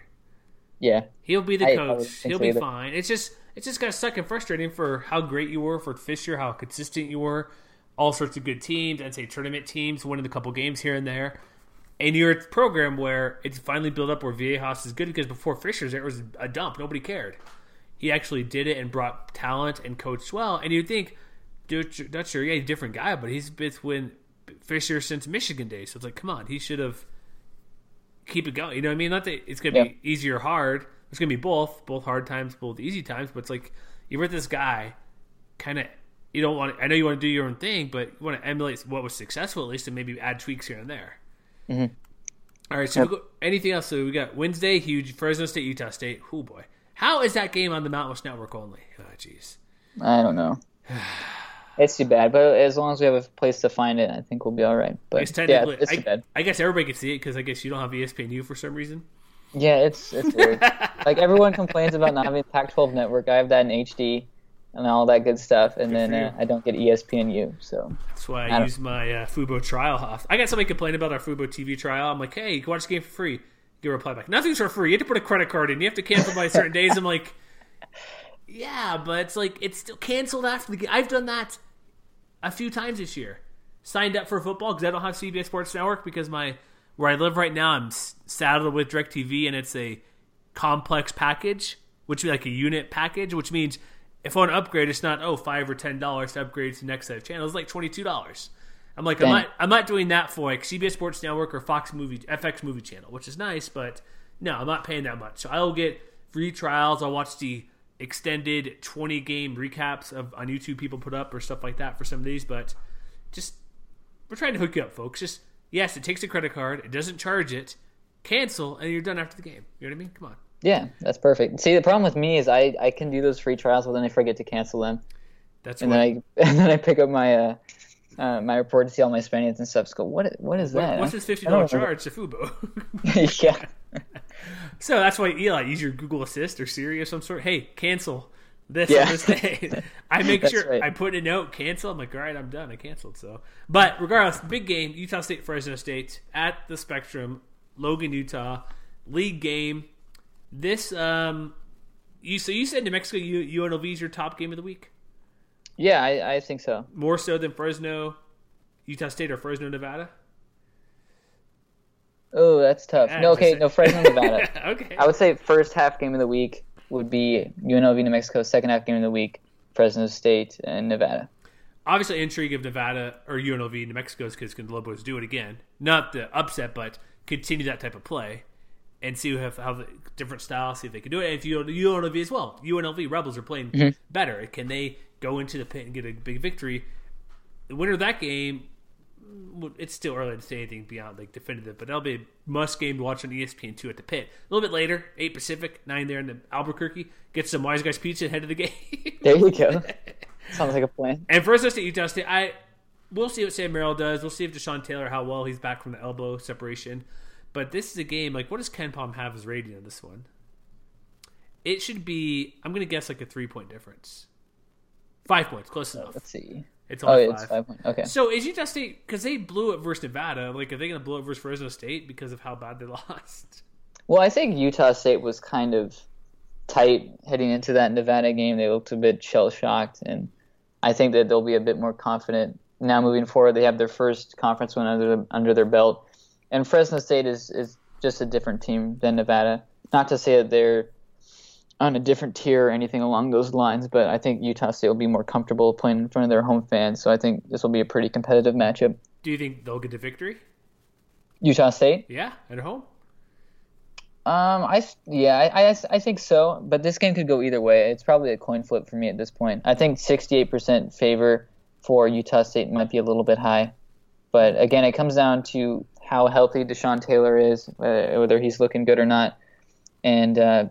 Yeah, He'll be the I- I coach. think He'll so be either. fine. It's just it's just kind of suck and frustrating for how great you were for Fisher, how consistent you were, all sorts of good teams, I'd say tournament teams, winning a couple games here and there. And you're a program where it's finally built up where Viejas is good because before Fisher's there was a dump. Nobody cared. He actually did it and brought talent and coached well. And you'd think Dutcher, Dutcher yeah, he's a different guy, but he's been Fisher since Michigan days. So it's like, come on, he should have keep it going. You know what I mean? Not that it's gonna be easy or hard. It's gonna be both, both hard times, both easy times. But it's like you're with this guy, kind of. You don't want. I know you want to do your own thing, but you want to emulate what was successful at least, and maybe add tweaks here and there. Mm-hmm. All right. So we go, anything else? So we got Wednesday, huge Fresno State, Utah State. Oh boy, how is that game on the Mountain West Network only? Oh jeez. I don't know. It's too bad, but as long as we have a place to find it, I think we'll be all right. But It's yeah, it's too I, bad. I guess everybody can see it because I guess you don't have ESPNU for some reason. Yeah, it's it's weird. like everyone complains about not having Pac-12 network. I have that in HD and all that good stuff, and then uh, I don't get ESPNU. So That's why I I, use my uh, Fubo trial. off. I got somebody complaining about our Fubo TV trial. I'm like, hey, you can watch the game for free. Get a reply back. Nothing's for free. You have to put a credit card in. You have to cancel by certain days. I'm like, yeah, but it's like it's still canceled after the game. I've done that a few times this year. Signed up for football because I don't have CBS Sports Network because my where I live right now I'm saddled with DirecTV and it's a complex package, which would be like a unit package, which means if I want to upgrade, it's not oh five or ten dollars to upgrade to the next set of channels. It's like twenty two dollars. I'm like I'm not I'm not doing that for like CBS Sports Network or Fox Movie FX Movie Channel, which is nice, but No, I'm not paying that much. So I'll get free trials. I'll watch the extended 20 game recaps of on YouTube people put up or stuff like that for some of these. But just we're trying to hook you up, folks. Just yes, it takes a credit card. It doesn't charge it. Cancel and you're done after the game. You know what I mean? Come on. Yeah, that's perfect. See, the problem with me is I, I can do those free trials, but then I forget to cancel them, That's and what. then I and then I pick up my uh, uh my report to see all my spendings and stuff. So what what is that? What's this fifty dollar dollar don't know. charge to Fubo? yeah, so that's why Eli use your Google Assist or Siri of some sort. Hey, cancel this Yeah. this day. I make sure right. I put in a note, cancel. I'm like, all right, I'm done. I canceled. So, but regardless, big game: Utah State, Fresno State at the Spectrum, Logan, Utah, league game. This um, you so you said New Mexico U, UNLV is your top game of the week, yeah, I, I think so. more so than Fresno, Utah State, or Fresno, Nevada. Oh, that's tough. Yeah, no, okay, no, Fresno, Nevada. okay. I would say first half game of the week would be UNLV New Mexico. Second half game of the week, Fresno State and Nevada. obviously intrigue of Nevada or UNLV, New Mexico's because can the Lobos do it again? Not the upset, but continue that type of play and see how, how the different styles, see if they can do it. And if you UNLV as well, UNLV Rebels are playing mm-hmm. better. Can they go into the pit and get a big victory? The winner of that game, it's still early to say anything beyond like definitive, but that'll be a must game to watch on ESPN two at the pit. A little bit later, eight Pacific, nine there in the Albuquerque. Get some WisePies pizza ahead of the game. There you go. Sounds like a plan. And Fresno State, Utah State, I we'll see what Sam Merrill does. We'll see if Deshon Taylor how well he's back from the elbow separation. But this is a game like what does KenPom have as rating on this one? It should be I'm gonna guess like a three point difference. Five points, close enough. Let's see. It's Oh, only it's five. five. Okay. So is Utah State because they blew it versus Nevada? Like, are they gonna blow it versus Fresno State because of how bad they lost? Well, I think Utah State was kind of tight heading into that Nevada game. They looked a bit shell shocked, and I think that they'll be a bit more confident now moving forward. They have their first conference win under under their belt, and Fresno State is is just a different team than Nevada. Not to say that they're on a different tier or anything along those lines, but I think Utah State will be more comfortable playing in front of their home fans. So I think this will be a pretty competitive matchup. Do you think they'll get the victory? Utah State. Yeah, at home. Um, I yeah, I, I I think so, but this game could go either way. It's probably a coin flip for me at this point. I think 68% favor for Utah State might be a little bit high, but again, it comes down to how healthy Deshon Taylor is, uh, whether he's looking good or not, and uh,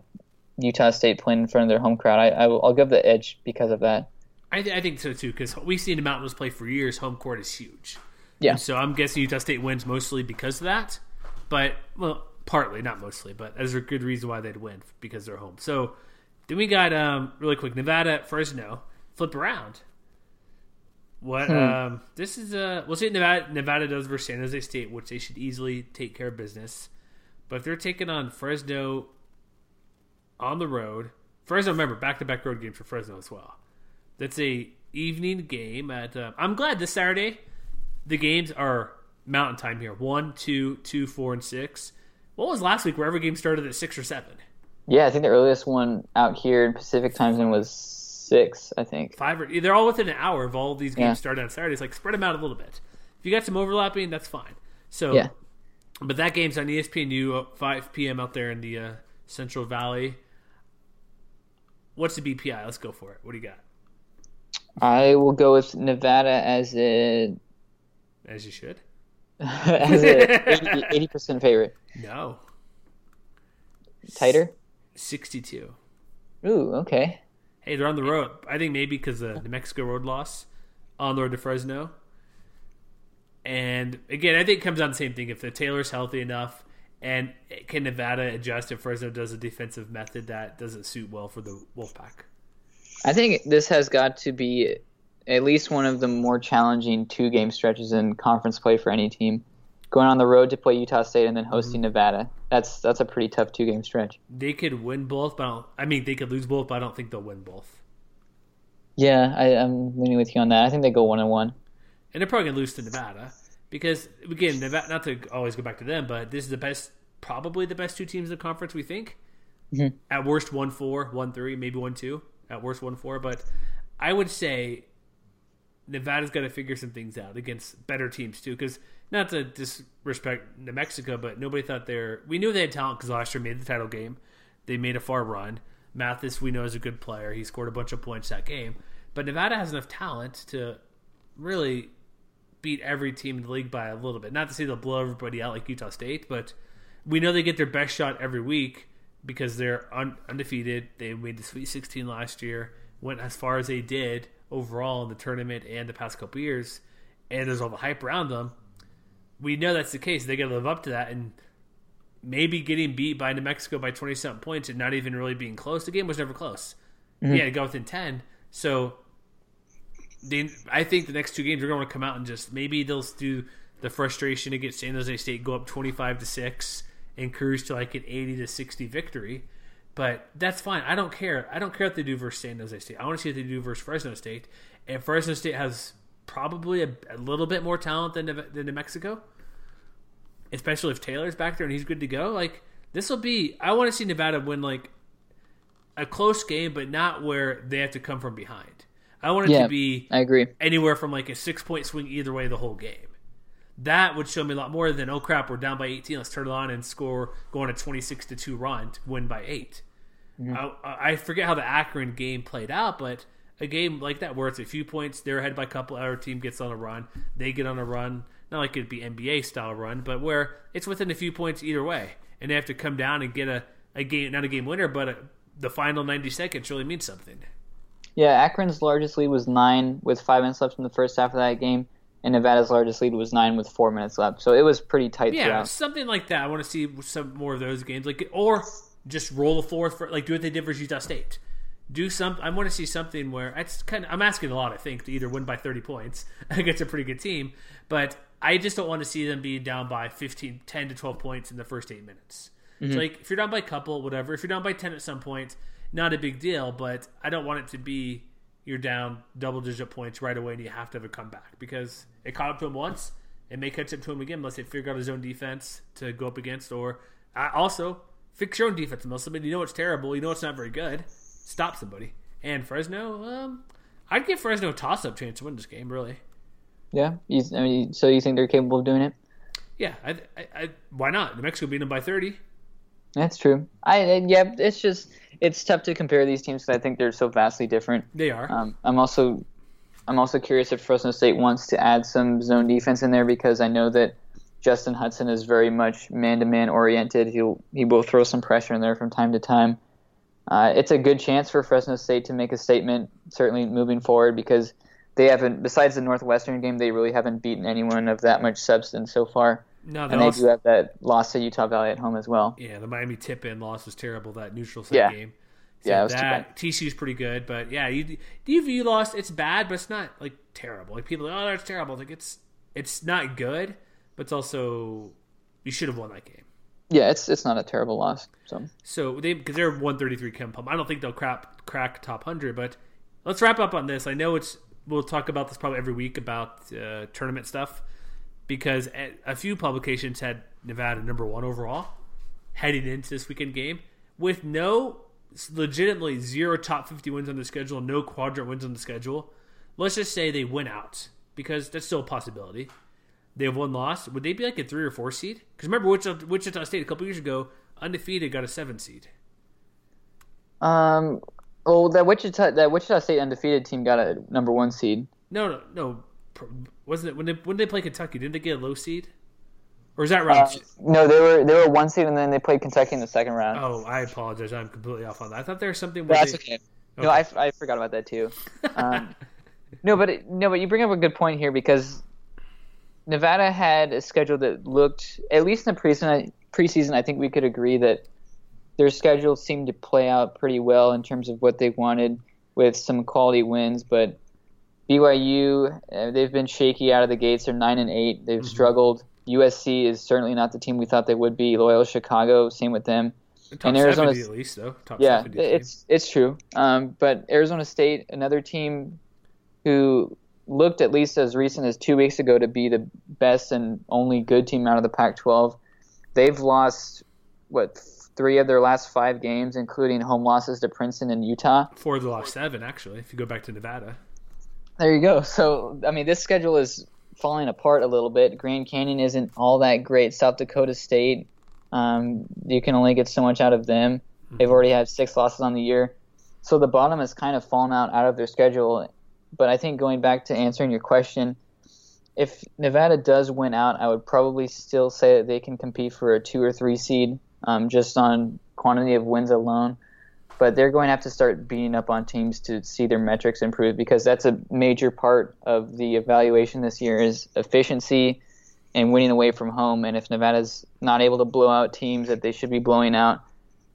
Utah State playing in front of their home crowd. I, I will, I'll give the edge because of that. I, th- I think so too because we've seen the Mountains play for years. Home court is huge. Yeah. And so I'm guessing Utah State wins mostly because of that, but well, partly, not mostly, but there's a good reason why they'd win because they're home. So then we got um really quick Nevada Fresno flip around. What um this is uh we'll see what Nevada Nevada does versus San Jose State, which they should easily take care of business. But if they're taking on Fresno on the road, Fresno remember back to back road games for Fresno as well. That's a evening game at. Uh, I'm glad this Saturday the games are Mountain Time here. One, two, two, four, and six. What was last week where every game started at six or seven? Yeah, I think the earliest one out here in Pacific time zone was six. I think. Five or they're all within an hour of all of these games Yeah. started on Saturdays. Like spread them out a little bit. If you got some overlapping, that's fine. So, Yeah. but that game's on ESPNU 5 p.m. out there in the uh, Central Valley. What's the BPI? Let's go for it. What do you got? I will go with Nevada as a As you should. as a 80 percent favorite. No. Tighter. 62. Ooh, okay. Hey, they're on the road. I think maybe because the New Mexico road loss on the road to Fresno. And again, I think it comes down to the same thing. If the Taylor's healthy enough, and can Nevada adjust if Fresno does a defensive method that doesn't suit well for the Wolfpack? I think this has got to be at least one of the more challenging two game stretches in conference play for any team. Going on the road to play Utah State and then mm-hmm. hosting Nevada. That's that's a pretty tough two game stretch. They could win both, but I, don't, I mean they could lose both, but I don't think they'll win both. Yeah, I, I'm leaning with you on that. I think they go one and one. And they're probably gonna lose to Nevada because again. Not to always go back to them, but this is the best, probably the best two teams in the conference. We think. Mm-hmm. At worst, one four, one three, maybe one two. At worst, one four. But I would say Nevada's got to figure some things out against better teams too, because not to disrespect New Mexico, but nobody thought they're. We knew they had talent because last year made the title game. They made a far run. Mathis, we know, is a good player. He scored a bunch of points that game. But Nevada has enough talent to really beat every team in the league by a little bit. Not to say they'll blow everybody out like Utah State, but we know they get their best shot every week because they're un- undefeated. They made the Sweet 16 last year, went as far as they did overall in the tournament and the past couple years, and there's all the hype around them. We know that's the case. They got to live up to that, and maybe getting beat by New Mexico by 20 something points and not even really being close. The game was never close. Mm-hmm. Yeah, to go within 10. So they, I think the next two games are going to come out and just maybe they'll do the frustration against San Jose State, go up 25 to 6 and cruise to like an 80 to 60 victory. But that's fine. I don't care. I don't care what they do versus San Jose State. I want to see what they do versus Fresno State. And Fresno State has probably a, a little bit more talent than, than New Mexico, especially if Taylor's back there and he's good to go. Like this will be. I want to see Nevada win like a close game, but not where they have to come from behind. I want it Yeah, to be I agree. anywhere from like a six point swing either way the whole game. That would show me a lot more than oh crap, we're down by eighteen. Let's turn it on and score, go on a twenty six to two run to win by 8 mm-hmm. I, I forget how the Akron game played out, but a game like that where it's a few points, they're ahead by a couple, our team gets on a run, they get on a run. Not like it'd be NBA style run, but where it's within a few points either way, and they have to come down and get a, a game, not a game winner, but a, the final ninety seconds really means something. Yeah, Akron's largest lead was nine with five minutes left in the first half of that game, and Nevada's largest lead was nine with four minutes left. So it was pretty tight Yeah, throughout. something like that. I want to see some more of those games, like or just roll the fourth for like do what they did for Utah State. Do some. I want to see something where it's kind of. I'm asking a lot. I think to either win by 30 points against a pretty good team, but I just don't want to see them be down by 15, 10 to 12 points in the first eight minutes. It's mm-hmm. like if you're down by a couple, whatever. If you're down by 10 at some point, not a big deal. But I don't want it to be you're down double digit points right away and you have to have a comeback because it caught up to him once. It may catch up to him again unless they figure out his own defense to go up against. Or uh, also fix your own defense, Musselman. You know it's terrible. You know it's not very good. Stop somebody. And Fresno, um, I'd give Fresno a toss up chance to win this game. Really. Yeah, you, I mean, so you think they're capable of doing it? Yeah, I, I, I, why not? New Mexico beat them by 30. That's true. I yeah, it's just it's tough to compare these teams because I think they're so vastly different. They are. Um, I'm also I'm also curious if Fresno State wants to add some zone defense in there because I know that Justin Hutson is very much man-to-man oriented. He'll he will throw some pressure in there from time to time. Uh, it's a good chance for Fresno State to make a statement, certainly moving forward, because they haven't, besides the Northwestern game, they really haven't beaten anyone of that much substance so far. No, they And they do have that loss to Utah Valley at home as well. yeah, the Miami tip in loss was terrible. That neutral site Yeah. game. Yeah, it was too that TCU's pretty good, but yeah, you DVU lost. It's bad, but it's not like terrible. Like people, are like, oh, that's terrible. Like it's it's not good, but it's also you should have won that game. Yeah, it's it's not a terrible loss. So So they because they're one thirty three KenPom. I don't think they'll crap crack top hundred, but let's wrap up on this. I know it's we'll talk about this probably every week about uh, tournament stuff because a, few publications had Nevada number one overall heading into this weekend game with no legitimately zero top fifty wins on the schedule, no quadrant wins on the schedule. Let's just say they win out because that's still a possibility. They have one loss. Would they be like a three or four seed? Because remember, Wichita, Wichita State a couple years ago, undefeated, got a seven seed. Um, well, that Wichita that Wichita State undefeated team got a number one seed. No, no, no. Wasn't it when they when they play Kentucky? Didn't they get a low seed? Or is that right? Uh, no, they were they were one seed and then they played Kentucky in the second round. oh, I apologize. I'm completely off on that. I thought there was something. Where That's they, okay. No, I, I forgot about that too. Um, no, but it, no, but you bring up a good point here because Nevada had a schedule that looked, at least in the preseason, preseason, I think we could agree that their schedule seemed to play out pretty well in terms of what they wanted with some quality wins. But BYU, uh, they've been shaky out of the gates. They're nine and eight. They've struggled. USC is certainly not the team we thought they would be. Loyola Chicago, same with them. top and Arizona- at least though. Top Yeah, 70 team. it's it's true. Um, but Arizona State, another team who looked at least as recent as two weeks ago to be the best and only good team out of the Pac-12, they've lost what three of their last five games, including home losses to Princeton and Utah. four of the last seven actually. If you go back to Nevada, There you go. So I mean, this schedule is falling apart a little bit. Grand Canyon isn't all that great. South Dakota State, um, you can only get so much out of them. They've already had six losses on the year, so the bottom has kind of fallen out out of their schedule. But I think going back to answering your question, if Nevada does win out, I would probably still say that they can compete for a two or three seed, um, just on quantity of wins alone. But they're going to have to start beating up on teams to see their metrics improve because that's a major part of the evaluation this year is efficiency and winning away from home. And if Nevada's not able to blow out teams that they should be blowing out,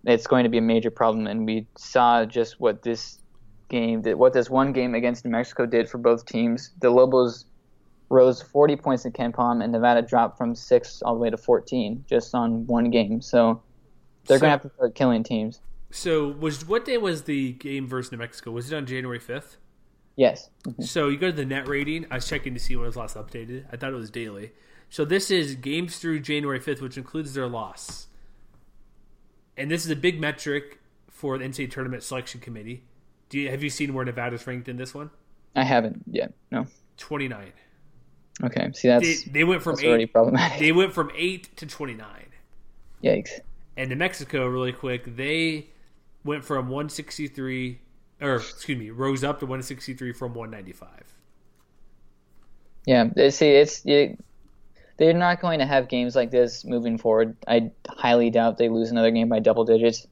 it's going to be a major problem. And we saw just what this game, that what this one game against New Mexico did for both teams. The Lobos rose 40 points in KenPom, and Nevada dropped from six all the way to 14 just on one game. So they're So- going to have to start killing teams. So was what day was the game versus New Mexico? Was it on January fifth? Yes. Mm-hmm. So you go to the net rating. I was checking to see when it was last updated. I thought it was daily. So this is games through January fifth, which includes their loss. And this is a big metric for the NCAA tournament selection committee. Do you have you seen where Nevada's ranked in this one? I haven't yet. No. Twenty nine. Okay. See, that's, They, they went from eight. problematic. They went from eight to twenty nine. Yikes. And New Mexico, really quick, they went from one sixty three, or excuse me, rose up to one sixty three from one ninety five. Yeah. they- See, it's you, they're not going to have games like this moving forward. I highly doubt they lose another game by double digits.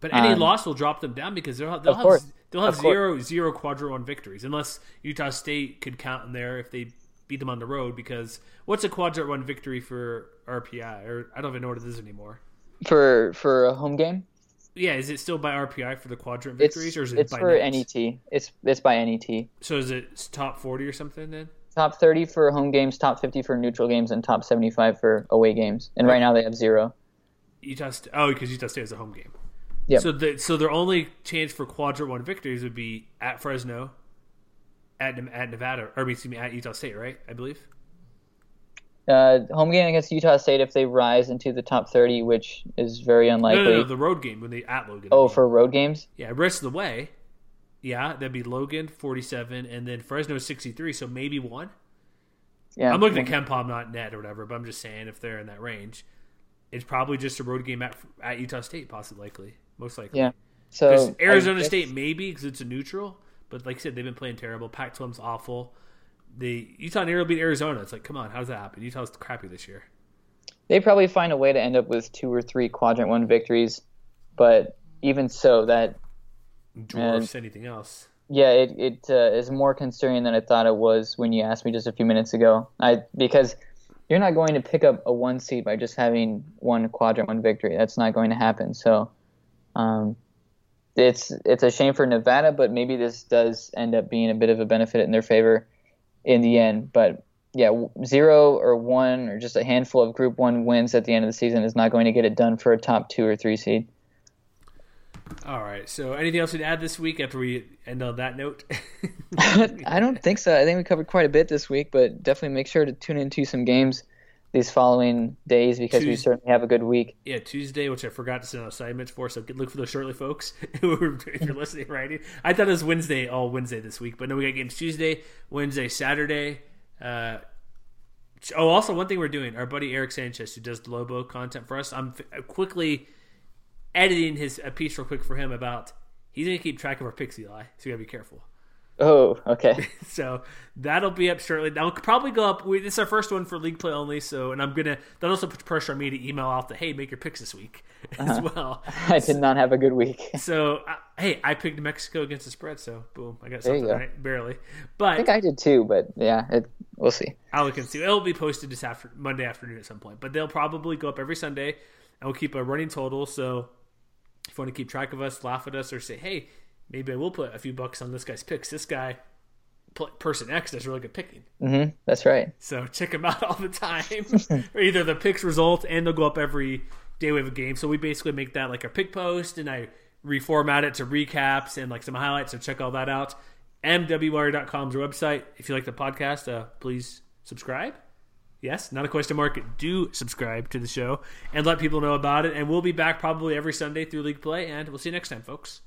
But any Um, loss will drop them down because they'll, they'll have course. they'll have Of course. zero zero quadra one victories unless Utah State could count in there if they beat them on the road. Because what's a quadra one victory for RPI? Or I don't even know what it is anymore. For for a home game, Yeah, is it still by RPI for the quadrant it's victories, or is it it's by for nets? NET. It's it's by NET. So is it top forty or something then? Top 30 for home games, top 50 for neutral games, and top 75 for away games. And right now they have zero. Utah St- oh because Utah State is a home game. Yeah. So the so their only chance for quadrant one victories would be at Fresno, at at Nevada, or excuse me, at Utah State, right? I believe. Uh, home game against Utah State if they rise into the top 30, which is very unlikely. no, no, the road game when they at Logan. Oh, for road games? yeah, rest of the way, yeah, that'd be Logan forty seven, and then Fresno sixty three, so maybe one. Yeah. I'm looking at KenPom, not net or whatever, but I'm just saying if they're in that range, it's probably just a road game at at Utah State, possibly likely, most likely. Yeah. So Arizona guess- State maybe because it's a neutral, but like I said, they've been playing terrible. Pac-12's awful. The Utah nearly beat Arizona. It's like, come on, how does that happen? Utah's crappy this year. They probably find a way to end up with two or three quadrant one victories, but even so, that Dwarfs anything else. yeah, it it uh, is more concerning than I thought it was when you asked me just a few minutes ago. I because you're not going to pick up a one seed by just having one quadrant one victory. That's not going to happen. So, um, it's it's a shame for Nevada, but maybe this does end up being a bit of a benefit in their favor in the end. But yeah, zero or one or just a handful of Group One wins at the end of the season is not going to get it done for a top two or three seed. All right. So, anything else to add this week after we end on that note? I don't think so. I think we covered quite a bit this week, but definitely make sure to tune into some games these following days because we certainly have a good week. yeah, Tuesday, which I forgot to send out assignments for. So, look for those shortly, folks. if you're listening, right? I thought it was Wednesday, all Wednesday this week, but no, we got games Tuesday, Wednesday, Saturday. Uh, oh, also one thing we're doing, our buddy Eric Sanchez, who does the Lobo content for us, I'm f- quickly editing his a piece real quick for him about he's gonna keep track of our pixie Eli. So you gotta be careful. Oh, okay. So that'll be up shortly. That'll probably go up. We, this is our first one for league play only. So, and I'm gonna that also puts pressure on me to email out the hey, make your picks this week as well. I did not have a good week. So, uh, hey, I picked Mexico against the spread. So, boom, I got There something go. right, barely. But I think I did too, but yeah, it, we'll see. I'll look and see. It'll be posted this after Monday afternoon at some point. But they'll probably go up every Sunday, and we'll keep a running total. So, if you want to keep track of us, laugh at us, or say, hey, maybe I will put a few bucks on this guy's picks. This guy, person X, does really good picking. hmm That's right. So check him out all the time. either the picks result and they'll go up every day we have a game. So we basically make that like a pick post and I reformat it to recaps and like some highlights. So check all that out. MWWire.com is our website. If you like the podcast, uh, please subscribe. Yes, not a question mark. Do subscribe to the show and let people know about it. And we'll be back probably every Sunday through League Play. And we'll see you next time, folks.